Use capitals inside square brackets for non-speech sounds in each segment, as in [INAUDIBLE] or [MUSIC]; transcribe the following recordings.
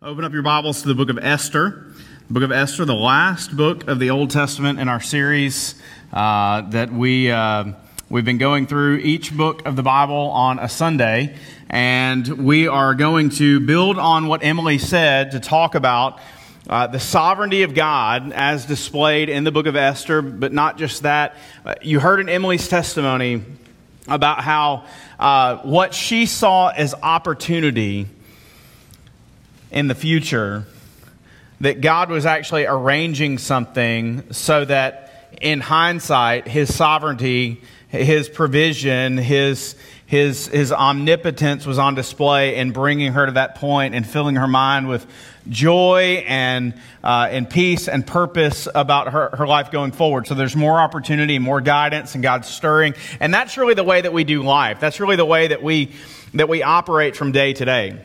Open up your Bibles to the book of Esther. The book of Esther, the last book of the Old Testament in our series uh, that we, uh, we've been going through each book of the Bible on a Sunday. And we are going to build on what Emily said to talk about uh, the sovereignty of God as displayed in the book of Esther, but not just that. Uh, you heard in Emily's testimony about how uh, what she saw as opportunity in the future that God was actually arranging something so that in hindsight, his sovereignty, his provision, his, his, his omnipotence was on display in bringing her to that point and filling her mind with joy and, uh, and peace and purpose about her, her life going forward. So there's more opportunity, more guidance, and God's stirring. And that's really the way that we do life. That's really the way that we, that we operate from day to day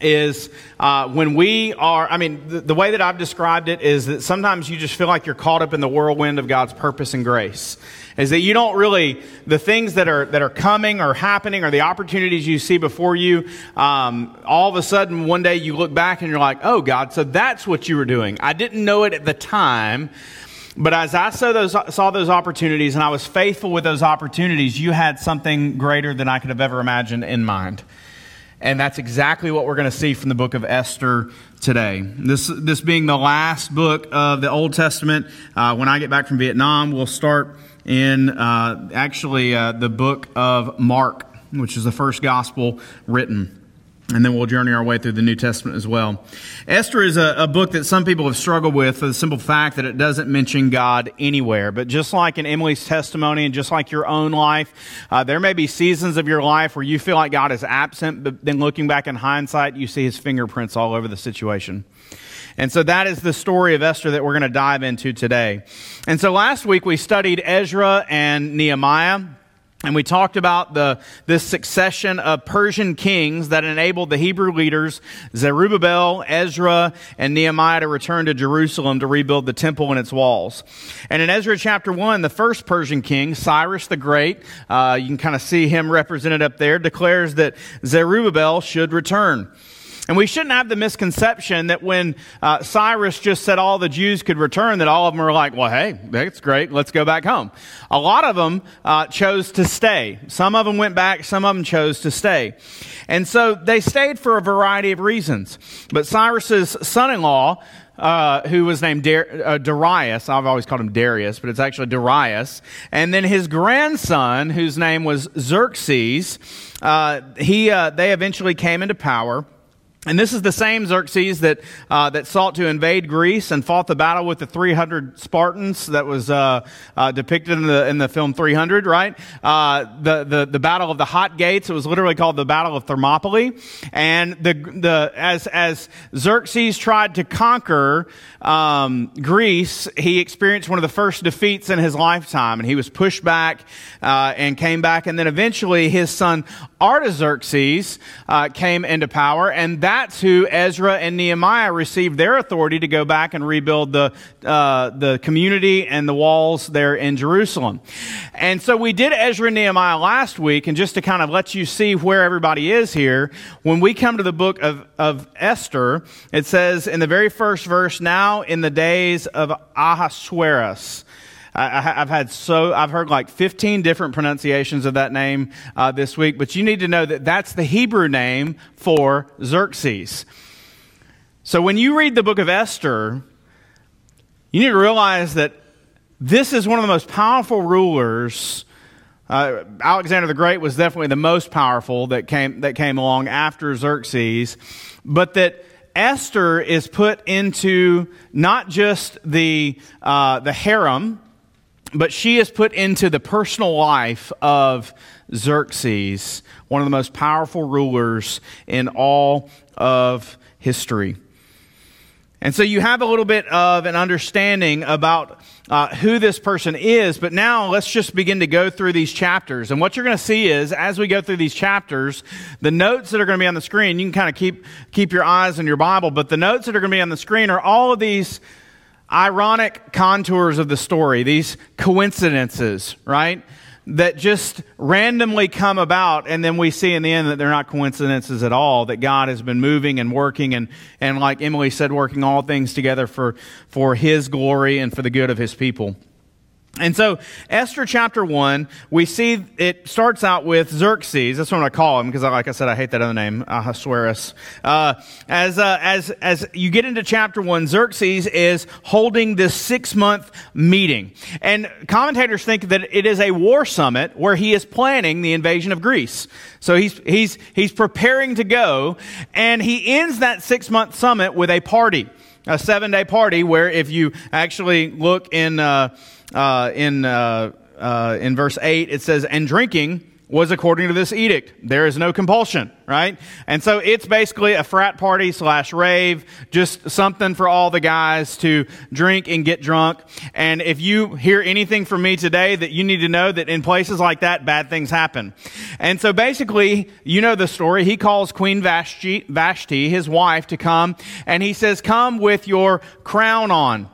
is uh, when we are, I mean, the, the, way that I've described it is that sometimes you just feel like you're caught up in the whirlwind of God's purpose and grace. Is that you don't really, the things that are, that are coming or happening or the opportunities you see before you, um, all of a sudden one day you look back and you're like, oh God, so that's what you were doing. I didn't know it at the time. But as I saw those, saw those opportunities and I was faithful with those opportunities, you had something greater than I could have ever imagined in mind. And that's exactly what we're going to see from the book of Esther today. This, this being the last book of the Old Testament, uh, when I get back from Vietnam, we'll start in uh, actually uh, the book of Mark, which is the first gospel written. And then we'll journey our way through the New Testament as well. Esther is a, a, book that some people have struggled with for the simple fact that it doesn't mention God anywhere. But just like in Emily's testimony and just like your own life, uh, there may be seasons of your life where you feel like God is absent, but then looking back in hindsight, you see his fingerprints all over the situation. And so that is the story of Esther that we're going to dive into today. And so last week we studied Ezra and Nehemiah. And we talked about the, this succession of Persian kings that enabled the Hebrew leaders, Zerubbabel, Ezra, and Nehemiah to return to Jerusalem to rebuild the temple and its walls. And in Ezra chapter 1, the first Persian king, Cyrus the Great, uh, you can kind of see him represented up there, declares that Zerubbabel should return. And we shouldn't have the misconception that when uh, Cyrus just said all the Jews could return, that all of them were like, well, hey, that's great. Let's go back home. A lot of them uh, chose to stay. Some of them went back. Some of them chose to stay. And so they stayed for a variety of reasons. But Cyrus's son-in-law, uh, who was named Dar- uh, Darius. I've always called him Darius, but it's actually Darius. And then his grandson, whose name was Xerxes, uh, he, uh, they eventually came into power. And this is the same Xerxes that, uh, that sought to invade Greece and fought the battle with the 300 Spartans that was uh, uh, depicted in the, in the film 300, right? Uh, the, the, the Battle of the Hot Gates, it was literally called the Battle of Thermopylae. And the, the, as, as Xerxes tried to conquer um, Greece, he experienced one of the first defeats in his lifetime. And he was pushed back uh, and came back. And then eventually his son Artaxerxes uh, came into power. And that that's who Ezra and Nehemiah received their authority to go back and rebuild the, uh, the community and the walls there in Jerusalem. And so we did Ezra and Nehemiah last week, and just to kind of let you see where everybody is here, when we come to the book of, of Esther, it says in the very first verse, now in the days of Ahasuerus. I, have had so, I've heard like 15 different pronunciations of that name uh, this week, but you need to know that that's the Hebrew name for Xerxes. So when you read the book of Esther, you need to realize that this is one of the most powerful rulers. Uh, Alexander the Great was definitely the most powerful that came, that came along after Xerxes, but that Esther is put into not just the, uh, the harem, but she is put into the personal life of Xerxes, one of the most powerful rulers in all of history. And so you have a little bit of an understanding about uh, who this person is, but now let's just begin to go through these chapters. And what you're going to see is, as we go through these chapters, the notes that are going to be on the screen, you can kind of keep, keep your eyes on your Bible, but the notes that are going to be on the screen are all of these ironic contours of the story, these coincidences, right? that just randomly come about, and then we see in the end that they're not coincidences at all, that God has been moving and working, and, and like Emily said, working all things together for, for His glory and for the good of His people. And so, Esther chapter 1, we see it starts out with Xerxes. That's what I call him because, like I said, I hate that other name, Ahasuerus. Uh, as, uh, as, as you get into chapter 1, Xerxes is holding this six month meeting. And commentators think that it is a war summit where he is planning the invasion of Greece. So he's, he's, he's preparing to go, and he ends that six month summit with a party, a seven day party where if you actually look in, uh, uh, in, uh, uh, in verse 8, it says, And drinking was according to this edict. There is no compulsion, right? And so it's basically a frat party slash rave, just something for all the guys to drink and get drunk. And if you hear anything from me today that you need to know that in places like that, bad things happen. And so basically, you know the story. He calls Queen Vashti, Vashti his wife, to come and he says, come with your crown on.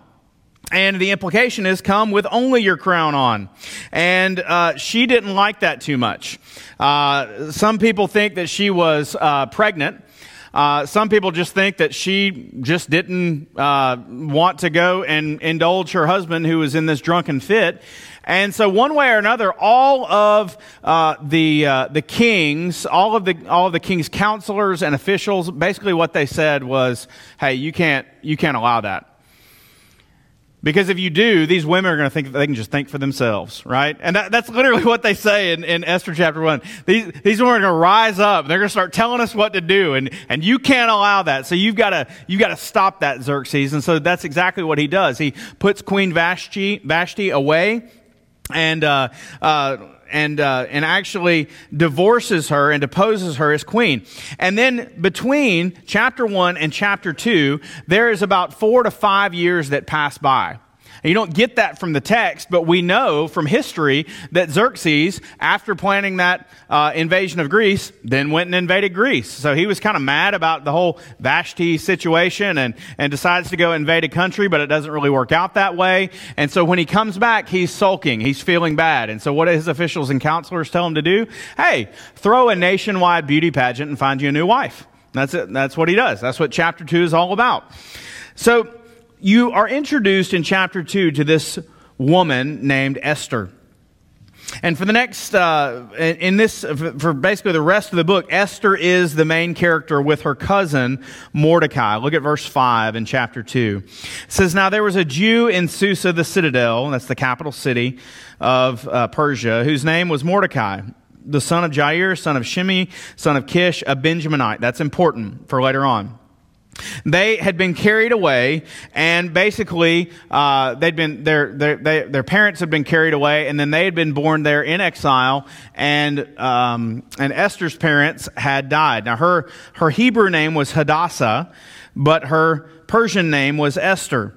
And the implication is come with only your crown on. And uh, she didn't like that too much. Uh, some people think that she was uh, pregnant. Uh, some people just think that she just didn't uh, want to go and indulge her husband who was in this drunken fit. And so, one way or another, all of uh, the uh, the kings, all of the all of the king's counselors and officials, basically what they said was, "Hey, you can't you can't allow that." Because if you do, these women are going to think that they can just think for themselves, right? And that, that's literally [LAUGHS] what they say in, in Esther chapter 1. These, these women are going to rise up. They're going to start telling us what to do. And, and you can't allow that. So you've got to, you've got to stop that Xerxes. And so that's exactly what he does. He puts Queen Vashti, Vashti away and, uh, uh, and uh, and actually divorces her and deposes her as queen. And then between chapter one and chapter two, there is about four to five years that pass by. And you don't get that from the text, but we know from history that Xerxes, after planning that uh, invasion of Greece, then went and invaded Greece. So he was kind of mad about the whole Vashti situation and, and decides to go invade a country, but it doesn't really work out that way. And so when he comes back, he's sulking. He's feeling bad. And so what his officials and counselors tell him to do? Hey, throw a nationwide beauty pageant and find you a new wife. That's it. That's what he does. That's what chapter two is all about. So you are introduced in chapter 2 to this woman named Esther. And for the next, uh, in this, for basically the rest of the book, Esther is the main character with her cousin Mordecai. Look at verse 5 in chapter 2. It says, Now there was a Jew in Susa, the citadel, that's the capital city of uh, Persia, whose name was Mordecai, the son of Jair, son of Shimei, son of Kish, a Benjaminite. That's important for later on. They had been carried away, and basically, uh, they'd been their their their parents had been carried away, and then they had been born there in exile, and um, and Esther's parents had died. Now her her Hebrew name was Hadassah, but her Persian name was Esther.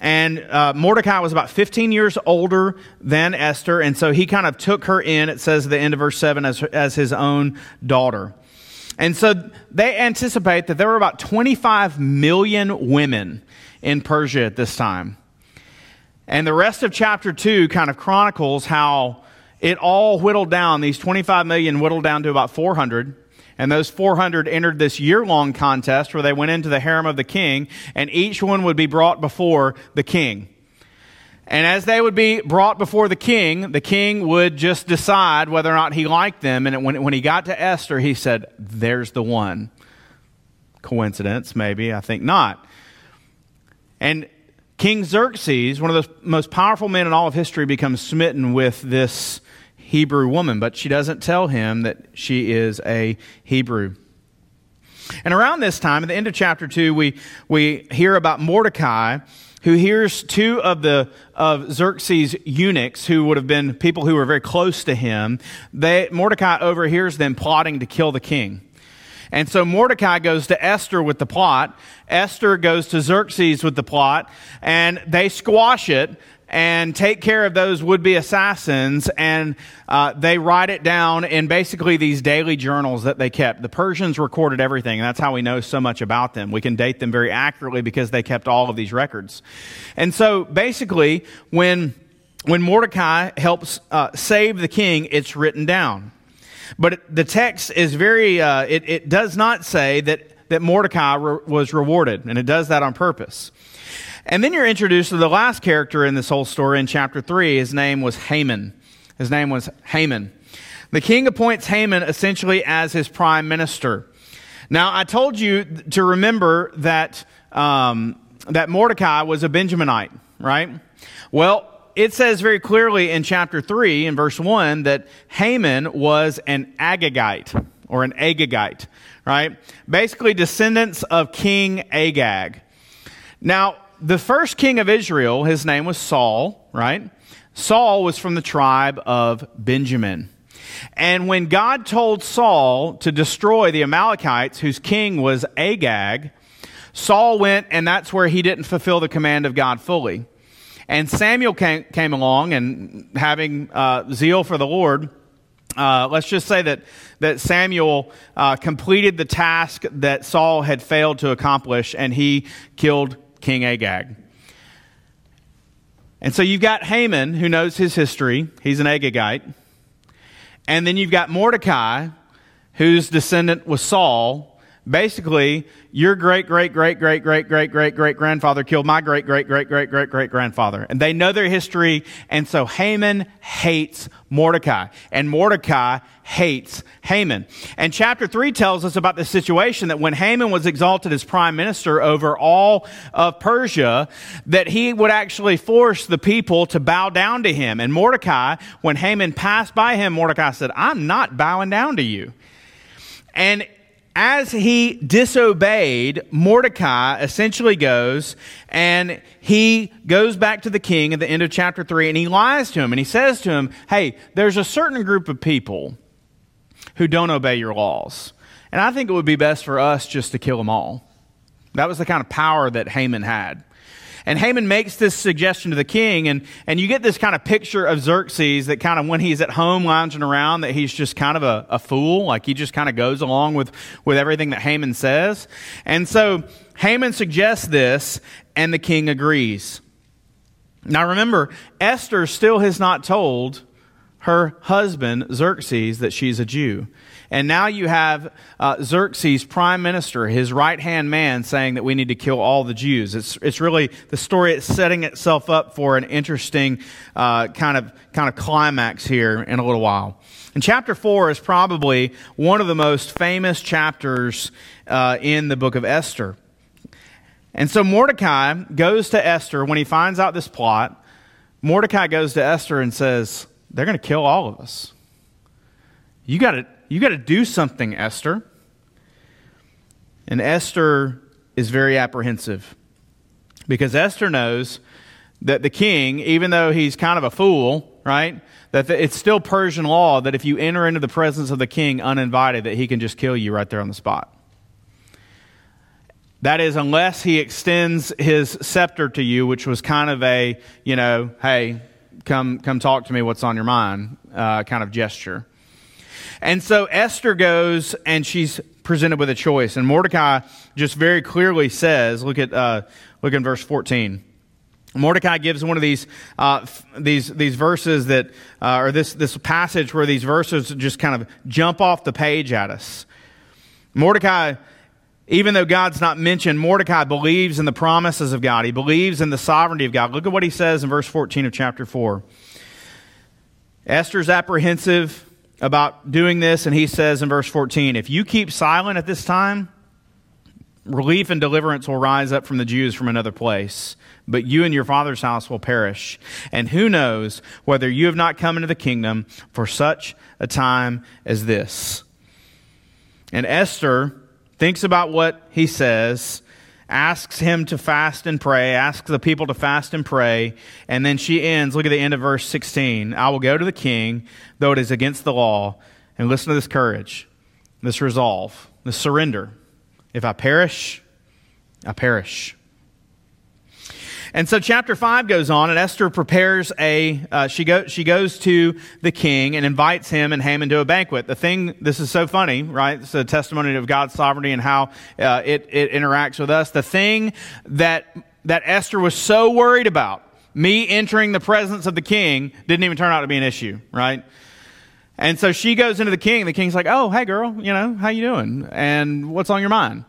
And uh, Mordecai was about 15 years older than Esther, and so he kind of took her in, it says at the end of verse 7, as, as his own daughter. And so they anticipate that there were about 25 million women in Persia at this time. And the rest of chapter 2 kind of chronicles how it all whittled down. These 25 million whittled down to about 400. And those 400 entered this year long contest where they went into the harem of the king, and each one would be brought before the king. And as they would be brought before the king, the king would just decide whether or not he liked them. And when, when he got to Esther, he said, There's the one. Coincidence, maybe. I think not. And King Xerxes, one of the most powerful men in all of history, becomes smitten with this Hebrew woman, but she doesn't tell him that she is a Hebrew. And around this time, at the end of chapter 2, we, we hear about Mordecai who hears two of the of Xerxes' eunuchs, who would have been people who were very close to him. They, Mordecai overhears them plotting to kill the king. And so Mordecai goes to Esther with the plot. Esther goes to Xerxes with the plot, and they squash it and take care of those would be assassins. And uh, they write it down in basically these daily journals that they kept. The Persians recorded everything, and that's how we know so much about them. We can date them very accurately because they kept all of these records. And so basically, when when Mordecai helps uh, save the king, it's written down. But the text is very, uh, it, it, does not say that, that Mordecai re- was rewarded, and it does that on purpose. And then you're introduced to the last character in this whole story in chapter 3. His name was Haman. His name was Haman. The king appoints Haman essentially as his prime minister. Now, I told you to remember that, um, that Mordecai was a Benjaminite, right? Well, it says very clearly in chapter 3, in verse 1, that Haman was an Agagite or an Agagite, right? Basically, descendants of King Agag. Now, the first king of Israel, his name was Saul, right? Saul was from the tribe of Benjamin. And when God told Saul to destroy the Amalekites, whose king was Agag, Saul went, and that's where he didn't fulfill the command of God fully. And Samuel came, came along and having uh, zeal for the Lord, uh, let's just say that, that Samuel uh, completed the task that Saul had failed to accomplish, and he killed King Agag. And so you've got Haman, who knows his history. He's an Agagite. And then you've got Mordecai, whose descendant was Saul, Basically, your great, great, great, great, great, great, great, great grandfather killed my great, great, great, great, great, great grandfather. And they know their history. And so Haman hates Mordecai. And Mordecai hates Haman. And chapter 3 tells us about the situation that when Haman was exalted as prime minister over all of Persia, that he would actually force the people to bow down to him. And Mordecai, when Haman passed by him, Mordecai said, I'm not bowing down to you. And as he disobeyed, Mordecai essentially goes and he goes back to the king at the end of chapter 3 and he lies to him and he says to him, Hey, there's a certain group of people who don't obey your laws. And I think it would be best for us just to kill them all. That was the kind of power that Haman had. And Haman makes this suggestion to the king, and, and you get this kind of picture of Xerxes that kind of when he's at home lounging around, that he's just kind of a, a fool, like he just kind of goes along with, with everything that Haman says. And so Haman suggests this, and the king agrees. Now remember, Esther still has not told her husband, Xerxes, that she's a Jew. And now you have uh, Xerxes, prime minister, his right hand man, saying that we need to kill all the Jews. It's, it's really the story is setting itself up for an interesting uh, kind, of, kind of climax here in a little while. And chapter 4 is probably one of the most famous chapters uh, in the book of Esther. And so Mordecai goes to Esther when he finds out this plot. Mordecai goes to Esther and says, They're going to kill all of us. You got to you got to do something, Esther. And Esther is very apprehensive because Esther knows that the king, even though he's kind of a fool, right? That it's still Persian law that if you enter into the presence of the king uninvited, that he can just kill you right there on the spot. That is, unless he extends his scepter to you, which was kind of a, you know, hey, come, come talk to me, what's on your mind, uh, kind of gesture. And so Esther goes and she's presented with a choice. And Mordecai just very clearly says, look at, uh, look in verse 14. Mordecai gives one of these, uh, these, these verses that, uh, or this, this passage where these verses just kind of jump off the page at us. Mordecai, even though God's not mentioned, Mordecai believes in the promises of God. He believes in the sovereignty of God. Look at what he says in verse 14 of chapter 4. Esther's apprehensive about doing this, and he says in verse 14, If you keep silent at this time, relief and deliverance will rise up from the Jews from another place, but you and your father's house will perish. And who knows whether you have not come into the kingdom for such a time as this? And Esther thinks about what he says asks him to fast and pray, asks the people to fast and pray, and then she ends, look at the end of verse 16. I will go to the king, though it is against the law, and listen to this courage, this resolve, this surrender. If I perish, I perish. And so chapter 5 goes on, and Esther prepares a, uh, she, go, she goes to the king and invites him and Haman to a banquet. The thing, this is so funny, right? It's a testimony of God's sovereignty and how uh, it, it interacts with us. The thing that, that Esther was so worried about, me entering the presence of the king didn't even turn out to be an issue, right? And so she goes into the king. The king's like, "Oh, hey, girl, you know, how you doing? And what's on your mind?"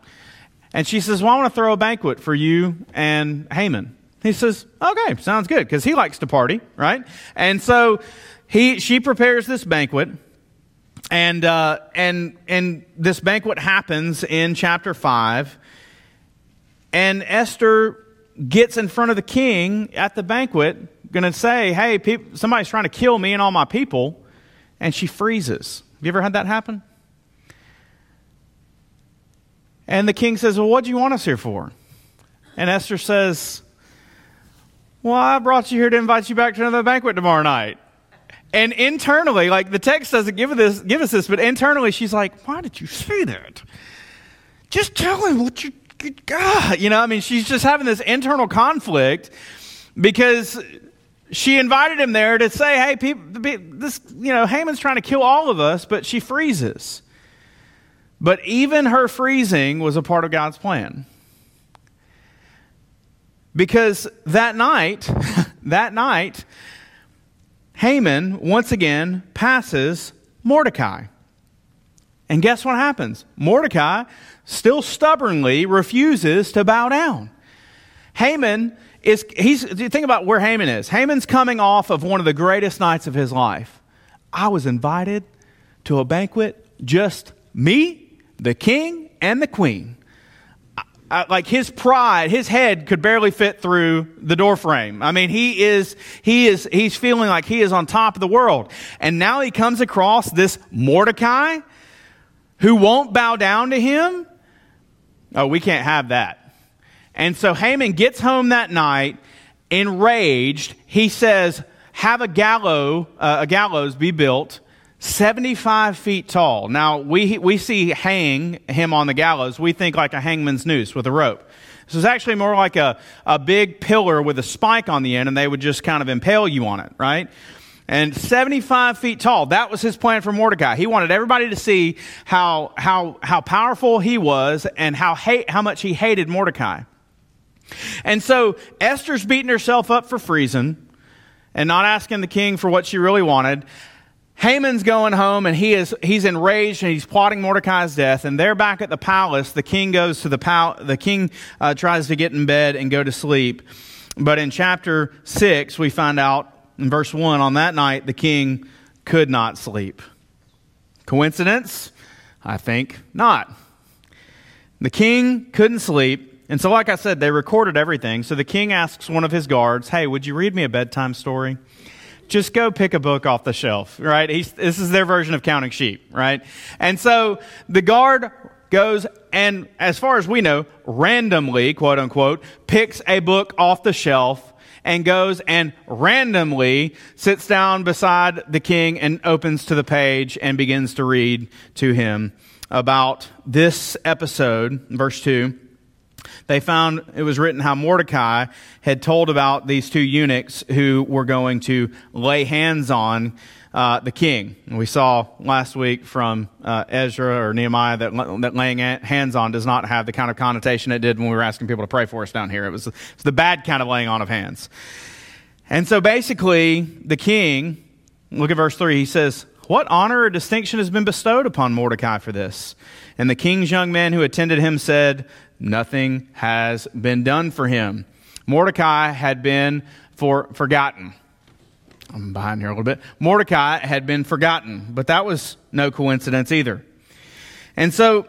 And she says, "Well, I want to throw a banquet for you and Haman." He says, "Okay, sounds good," because he likes to party, right? And so he she prepares this banquet, and uh, and and this banquet happens in chapter five, and Esther gets in front of the king at the banquet, going to say, "Hey, people, somebody's trying to kill me and all my people." and she freezes. Have you ever had that happen? And the king says, Well, what do you want us here for? And Esther says, Well, I brought you here to invite you back to another banquet tomorrow night. And internally, like the text doesn't give, this, give us this, but internally she's like, Why did you say that? Just tell him what you, God. You know, I mean, she's just having this internal conflict because she invited him there to say, hey, people, this, you know, Haman's trying to kill all of us, but she freezes. But even her freezing was a part of God's plan. Because that night, [LAUGHS] that night, Haman once again passes Mordecai. And guess what happens? Mordecai still stubbornly refuses to bow down. Haman is he's think about where Haman is. Haman's coming off of one of the greatest nights of his life. I was invited to a banquet, just me, the king, and the queen. I, like his pride, his head could barely fit through the doorframe. I mean, he is, he is, he's feeling like he is on top of the world. And now he comes across this Mordecai who won't bow down to him. Oh, we can't have that. And so Haman gets home that night, enraged. He says, Have a, gallows, uh, a gallows be built 75 feet tall. Now, we, we see hang him on the gallows. We think like a hangman's noose with a rope. This is actually more like a, a big pillar with a spike on the end, and they would just kind of impale you on it, right? And 75 feet tall. That was his plan for Mordecai. He wanted everybody to see how, how, how powerful he was and how, hate, how much he hated Mordecai. And so Esther's beating herself up for freezing and not asking the king for what she really wanted. Haman's going home and he is he's enraged and he's plotting Mordecai's death. And they're back at the palace. The king goes to the pal- the king uh, tries to get in bed and go to sleep. But in chapter six, we find out in verse one on that night the king could not sleep. Coincidence? I think not. The king couldn't sleep and so, like I said, they recorded everything. So the king asks one of his guards, Hey, would you read me a bedtime story? Just go pick a book off the shelf, right? He's, this is their version of counting sheep, right? And so the guard goes and, as far as we know, randomly, quote unquote, picks a book off the shelf and goes and randomly sits down beside the king and opens to the page and begins to read to him about this episode, verse 2 they found it was written how Mordecai had told about these two eunuchs who were going to lay hands on uh, the king. We saw last week from uh, Ezra or Nehemiah that, that laying hands on does not have the kind of connotation it did when we were asking people to pray for us down here. It was, the bad kind of laying on of hands. And so basically, the king, look at verse 3, he says, What honor or distinction has been bestowed upon Mordecai for this? And the king's young men who attended him said, Nothing has been done for him. Mordecai had been for, forgotten. I'm behind here a little bit. Mordecai had been forgotten, but that was no coincidence either. And so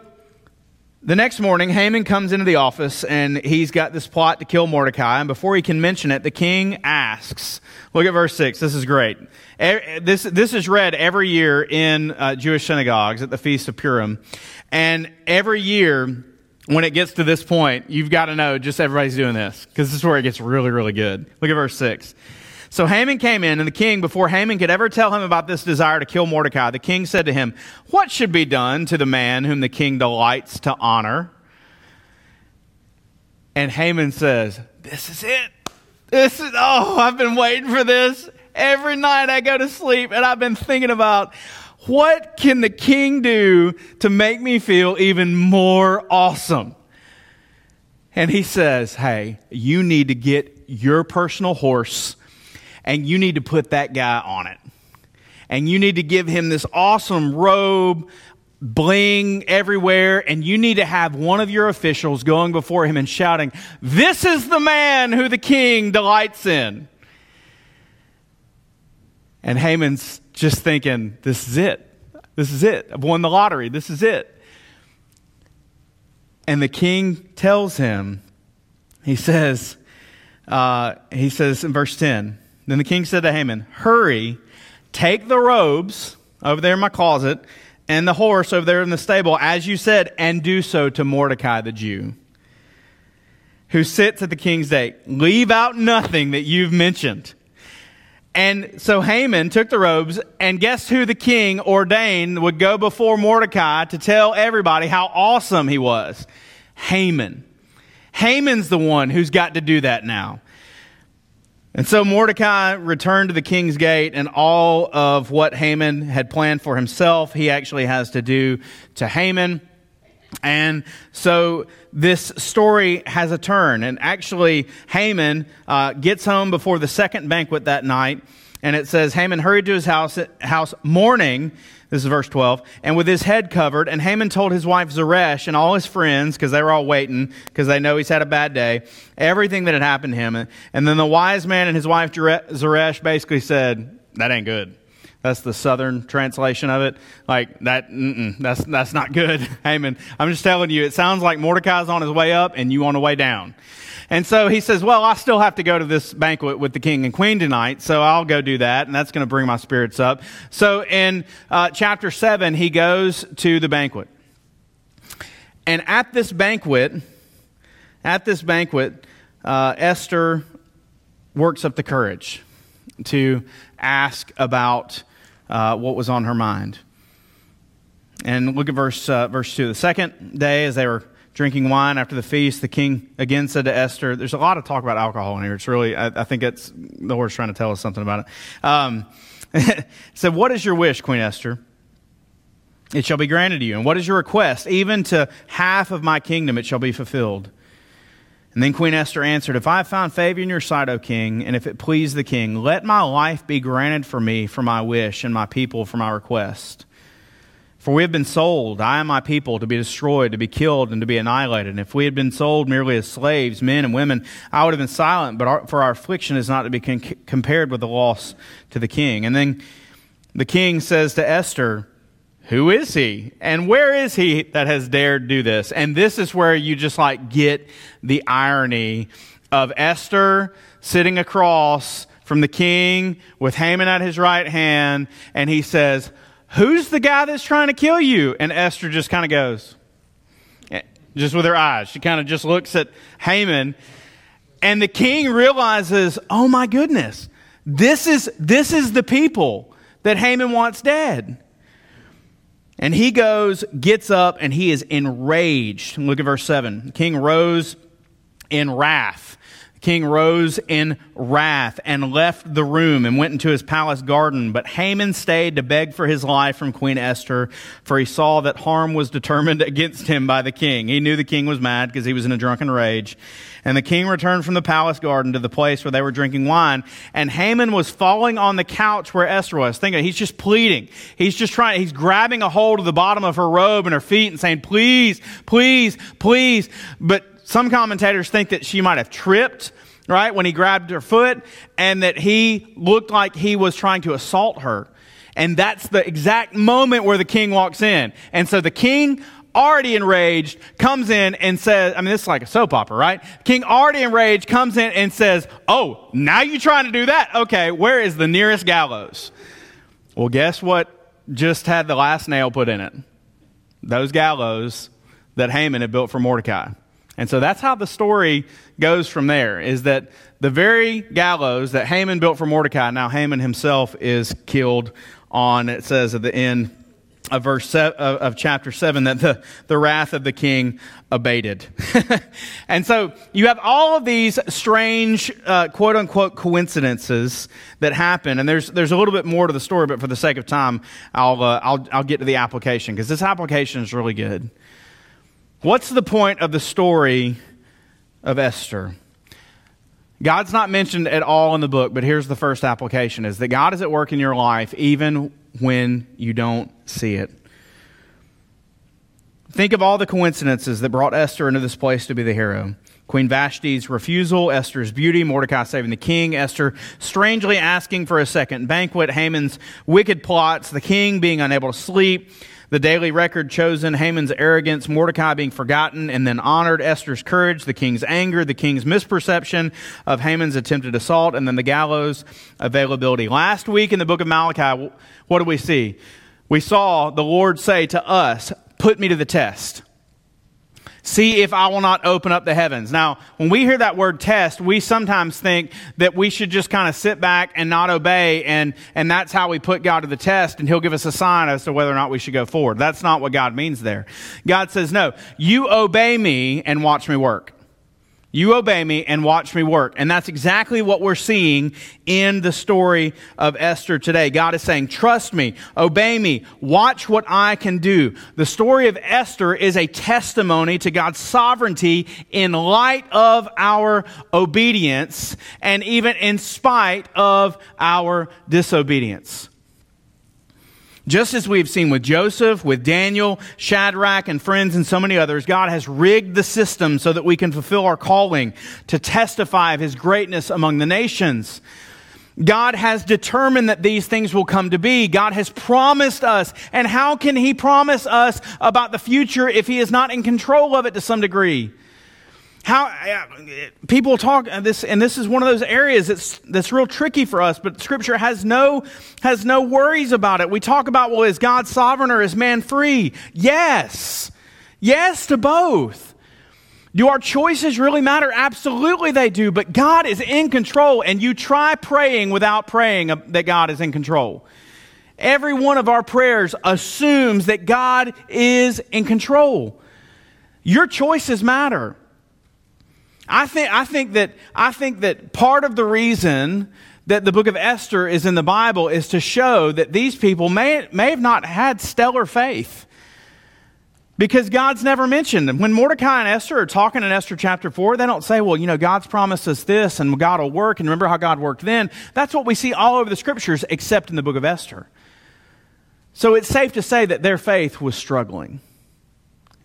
the next morning, Haman comes into the office and he's got this plot to kill Mordecai. And before he can mention it, the king asks, look at verse 6. This is great. This, this is read every year in uh, Jewish synagogues at the Feast of Purim. And every year, when it gets to this point, you've got to know just everybody's doing this because this is where it gets really, really good. Look at verse 6. So Haman came in, and the king, before Haman could ever tell him about this desire to kill Mordecai, the king said to him, What should be done to the man whom the king delights to honor? And Haman says, This is it. This is, oh, I've been waiting for this. Every night I go to sleep, and I've been thinking about what can the king do to make me feel even more awesome? And he says, Hey, you need to get your personal horse and you need to put that guy on it. And you need to give him this awesome robe, bling everywhere, and you need to have one of your officials going before him and shouting, This is the man who the king delights in. And Haman's just thinking, This is it. This is it. I've won the lottery. This is it. And the king tells him, he says, uh, he says in verse 10, then the king said to Haman, Hurry, take the robes over there in my closet and the horse over there in the stable, as you said, and do so to Mordecai the Jew, who sits at the king's gate. Leave out nothing that you've mentioned. And so Haman took the robes, and guess who the king ordained would go before Mordecai to tell everybody how awesome he was? Haman. Haman's the one who's got to do that now. And so Mordecai returned to the king's gate, and all of what Haman had planned for himself, he actually has to do to Haman. And so this story has a turn. And actually, Haman uh, gets home before the second banquet that night. And it says, Haman hurried to his house, house mourning this is verse 12. And with his head covered, and Haman told his wife Zeresh and all his friends, because they were all waiting, because they know he's had a bad day, everything that had happened to him. And then the wise man and his wife Zeresh basically said, That ain't good. That's the southern translation of it. Like that, that's that's not good, [LAUGHS] Haman. I'm just telling you, it sounds like Mordecai's on his way up and you on the way down. And so he says, Well, I still have to go to this banquet with the king and queen tonight, so I'll go do that, and that's going to bring my spirits up. So in uh, chapter 7, he goes to the banquet. And at this banquet, at this banquet, uh, Esther works up the courage to ask about uh, what was on her mind. And look at verse, uh, verse 2. The second day, as they were drinking wine after the feast, the king again said to Esther, There's a lot of talk about alcohol in here. It's really, I, I think it's the Lord's trying to tell us something about it. Um, [LAUGHS] said, What is your wish, Queen Esther? It shall be granted to you. And what is your request? Even to half of my kingdom it shall be fulfilled. And then Queen Esther answered, If I have found favor in your sight, O king, and if it please the king, let my life be granted for me for my wish, and my people for my request. For we have been sold, I and my people, to be destroyed, to be killed, and to be annihilated. And if we had been sold merely as slaves, men and women, I would have been silent, but our, for our affliction is not to be con- compared with the loss to the king. And then the king says to Esther, Who is he? And where is he that has dared do this? And this is where you just like get the irony of Esther sitting across from the king with Haman at his right hand, and he says, Who's the guy that's trying to kill you? And Esther just kind of goes, eh, just with her eyes. She kind of just looks at Haman. And the king realizes, oh my goodness, this is, this is the people that Haman wants dead. And he goes, gets up, and he is enraged. Look at verse 7. The king rose in wrath king rose in wrath and left the room and went into his palace garden. But Haman stayed to beg for his life from Queen Esther, for he saw that harm was determined against him by the king. He knew the king was mad because he was in a drunken rage. And the king returned from the palace garden to the place where they were drinking wine. And Haman was falling on the couch where Esther was. Think of it, he's just pleading. He's just trying, he's grabbing a hold of the bottom of her robe and her feet and saying, please, please, please. But some commentators think that she might have tripped, right, when he grabbed her foot, and that he looked like he was trying to assault her. And that's the exact moment where the king walks in. And so the king, already enraged, comes in and says, I mean, this is like a soap opera, right? King already enraged comes in and says, Oh, now you're trying to do that? Okay, where is the nearest gallows? Well, guess what just had the last nail put in it? Those gallows that Haman had built for Mordecai. And so that's how the story goes from there is that the very gallows that Haman built for Mordecai, now Haman himself is killed on, it says at the end of verse se- of, of chapter 7 that the, the wrath of the king abated. [LAUGHS] and so you have all of these strange, uh, quote unquote, coincidences that happen. And there's, there's a little bit more to the story, but for the sake of time, I'll, uh, I'll, I'll get to the application because this application is really good. What's the point of the story of Esther? God's not mentioned at all in the book, but here's the first application is that God is at work in your life even when you don't see it. Think of all the coincidences that brought Esther into this place to be the hero. Queen Vashti's refusal, Esther's beauty, Mordecai saving the king, Esther strangely asking for a second banquet, Haman's wicked plots, the king being unable to sleep, the daily record chosen, Haman's arrogance, Mordecai being forgotten and then honored, Esther's courage, the king's anger, the king's misperception of Haman's attempted assault, and then the gallows availability. Last week in the book of Malachi, what do we see? We saw the Lord say to us, Put me to the test. See if I will not open up the heavens. Now, when we hear that word test, we sometimes think that we should just kind of sit back and not obey, and, and that's how we put God to the test, and He'll give us a sign as to whether or not we should go forward. That's not what God means there. God says, no, you obey me and watch me work. You obey me and watch me work. And that's exactly what we're seeing in the story of Esther today. God is saying, trust me, obey me, watch what I can do. The story of Esther is a testimony to God's sovereignty in light of our obedience and even in spite of our disobedience. Just as we've seen with Joseph, with Daniel, Shadrach, and friends, and so many others, God has rigged the system so that we can fulfill our calling to testify of his greatness among the nations. God has determined that these things will come to be. God has promised us. And how can he promise us about the future if he is not in control of it to some degree? How people talk uh, this and this is one of those areas that's that's real tricky for us but scripture has no has no worries about it. We talk about well is god sovereign or is man free? Yes. Yes to both. Do our choices really matter? Absolutely they do but god is in control and you try praying without praying that god is in control. Every one of our prayers assumes that god is in control. Your choices matter I think, I think that, I think that part of the reason that the book of Esther is in the Bible is to show that these people may, may have not had stellar faith. Because God's never mentioned them. When Mordecai and Esther are talking in Esther chapter 4, they don't say, well, you know, God's promised us this and God will work. And remember how God worked then. That's what we see all over the scriptures except in the book of Esther. So it's safe to say that their faith was struggling.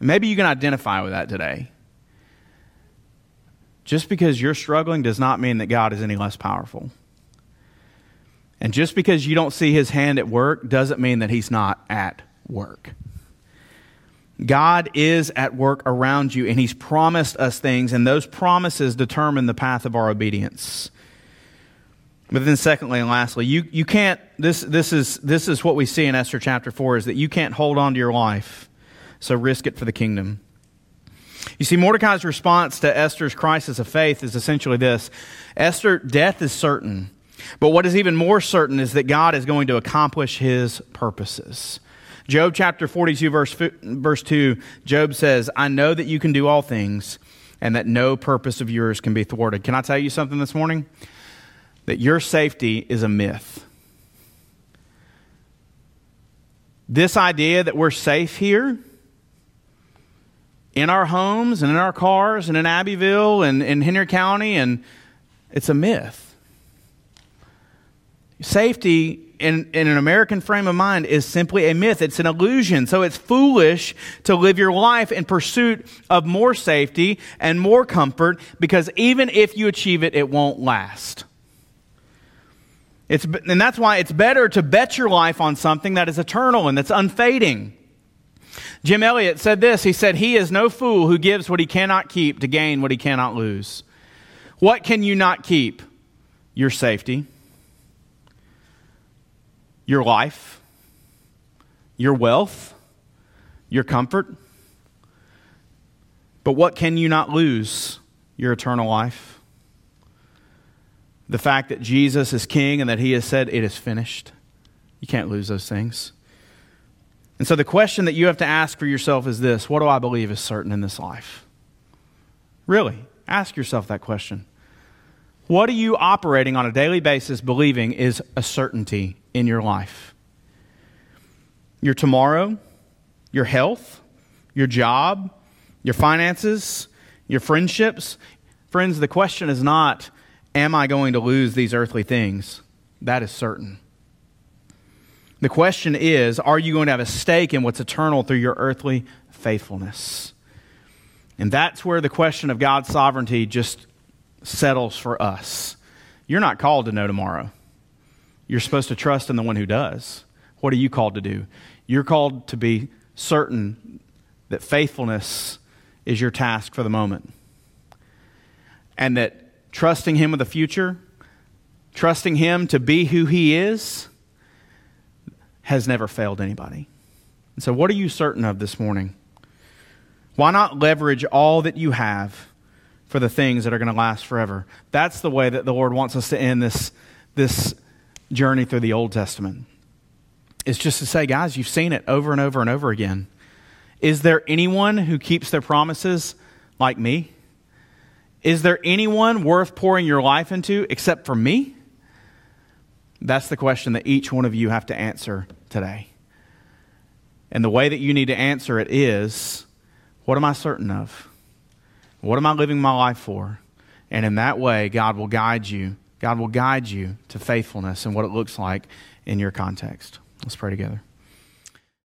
Maybe you can identify with that today. Just because you're struggling does not mean that God is any less powerful. And just because you don't see his hand at work doesn't mean that he's not at work. God is at work around you, and he's promised us things, and those promises determine the path of our obedience. But then, secondly and lastly, you, you can't, this, this, is, this is what we see in Esther chapter 4 is that you can't hold on to your life, so risk it for the kingdom. You see, Mordecai's response to Esther's crisis of faith is essentially this Esther, death is certain. But what is even more certain is that God is going to accomplish his purposes. Job chapter 42, verse, verse 2, Job says, I know that you can do all things and that no purpose of yours can be thwarted. Can I tell you something this morning? That your safety is a myth. This idea that we're safe here in our homes and in our cars and in Abbeville and in Henry County, and it's a myth. Safety in, in an American frame of mind is simply a myth. It's an illusion. So it's foolish to live your life in pursuit of more safety and more comfort because even if you achieve it, it won't last. It's, and that's why it's better to bet your life on something that is eternal and that's unfading. Jim Elliot said this He said, He is no fool who gives what he cannot keep to gain what he cannot lose. What can you not keep? Your safety, your life, your wealth, your comfort. But what can you not lose? Your eternal life. The fact that Jesus is king and that he has said, It is finished. You can't lose those things. And so the question that you have to ask for yourself is this What do I believe is certain in this life? Really, ask yourself that question. What are you operating on a daily basis believing is a certainty in your life? Your tomorrow, your health, your job, your finances, your friendships? Friends, the question is not, Am I going to lose these earthly things? That is certain. The question is Are you going to have a stake in what's eternal through your earthly faithfulness? And that's where the question of God's sovereignty just settles for us. You're not called to know tomorrow. You're supposed to trust in the one who does. What are you called to do? You're called to be certain that faithfulness is your task for the moment. And that trusting Him with the future, trusting Him to be who He is, has never failed anybody. And so, what are you certain of this morning? Why not leverage all that you have for the things that are going to last forever? That's the way that the Lord wants us to end this, this journey through the Old Testament. It's just to say, guys, you've seen it over and over and over again. Is there anyone who keeps their promises like me? Is there anyone worth pouring your life into except for me? That's the question that each one of you have to answer today. And the way that you need to answer it is what am I certain of? What am I living my life for? And in that way, God will guide you. God will guide you to faithfulness and what it looks like in your context. Let's pray together.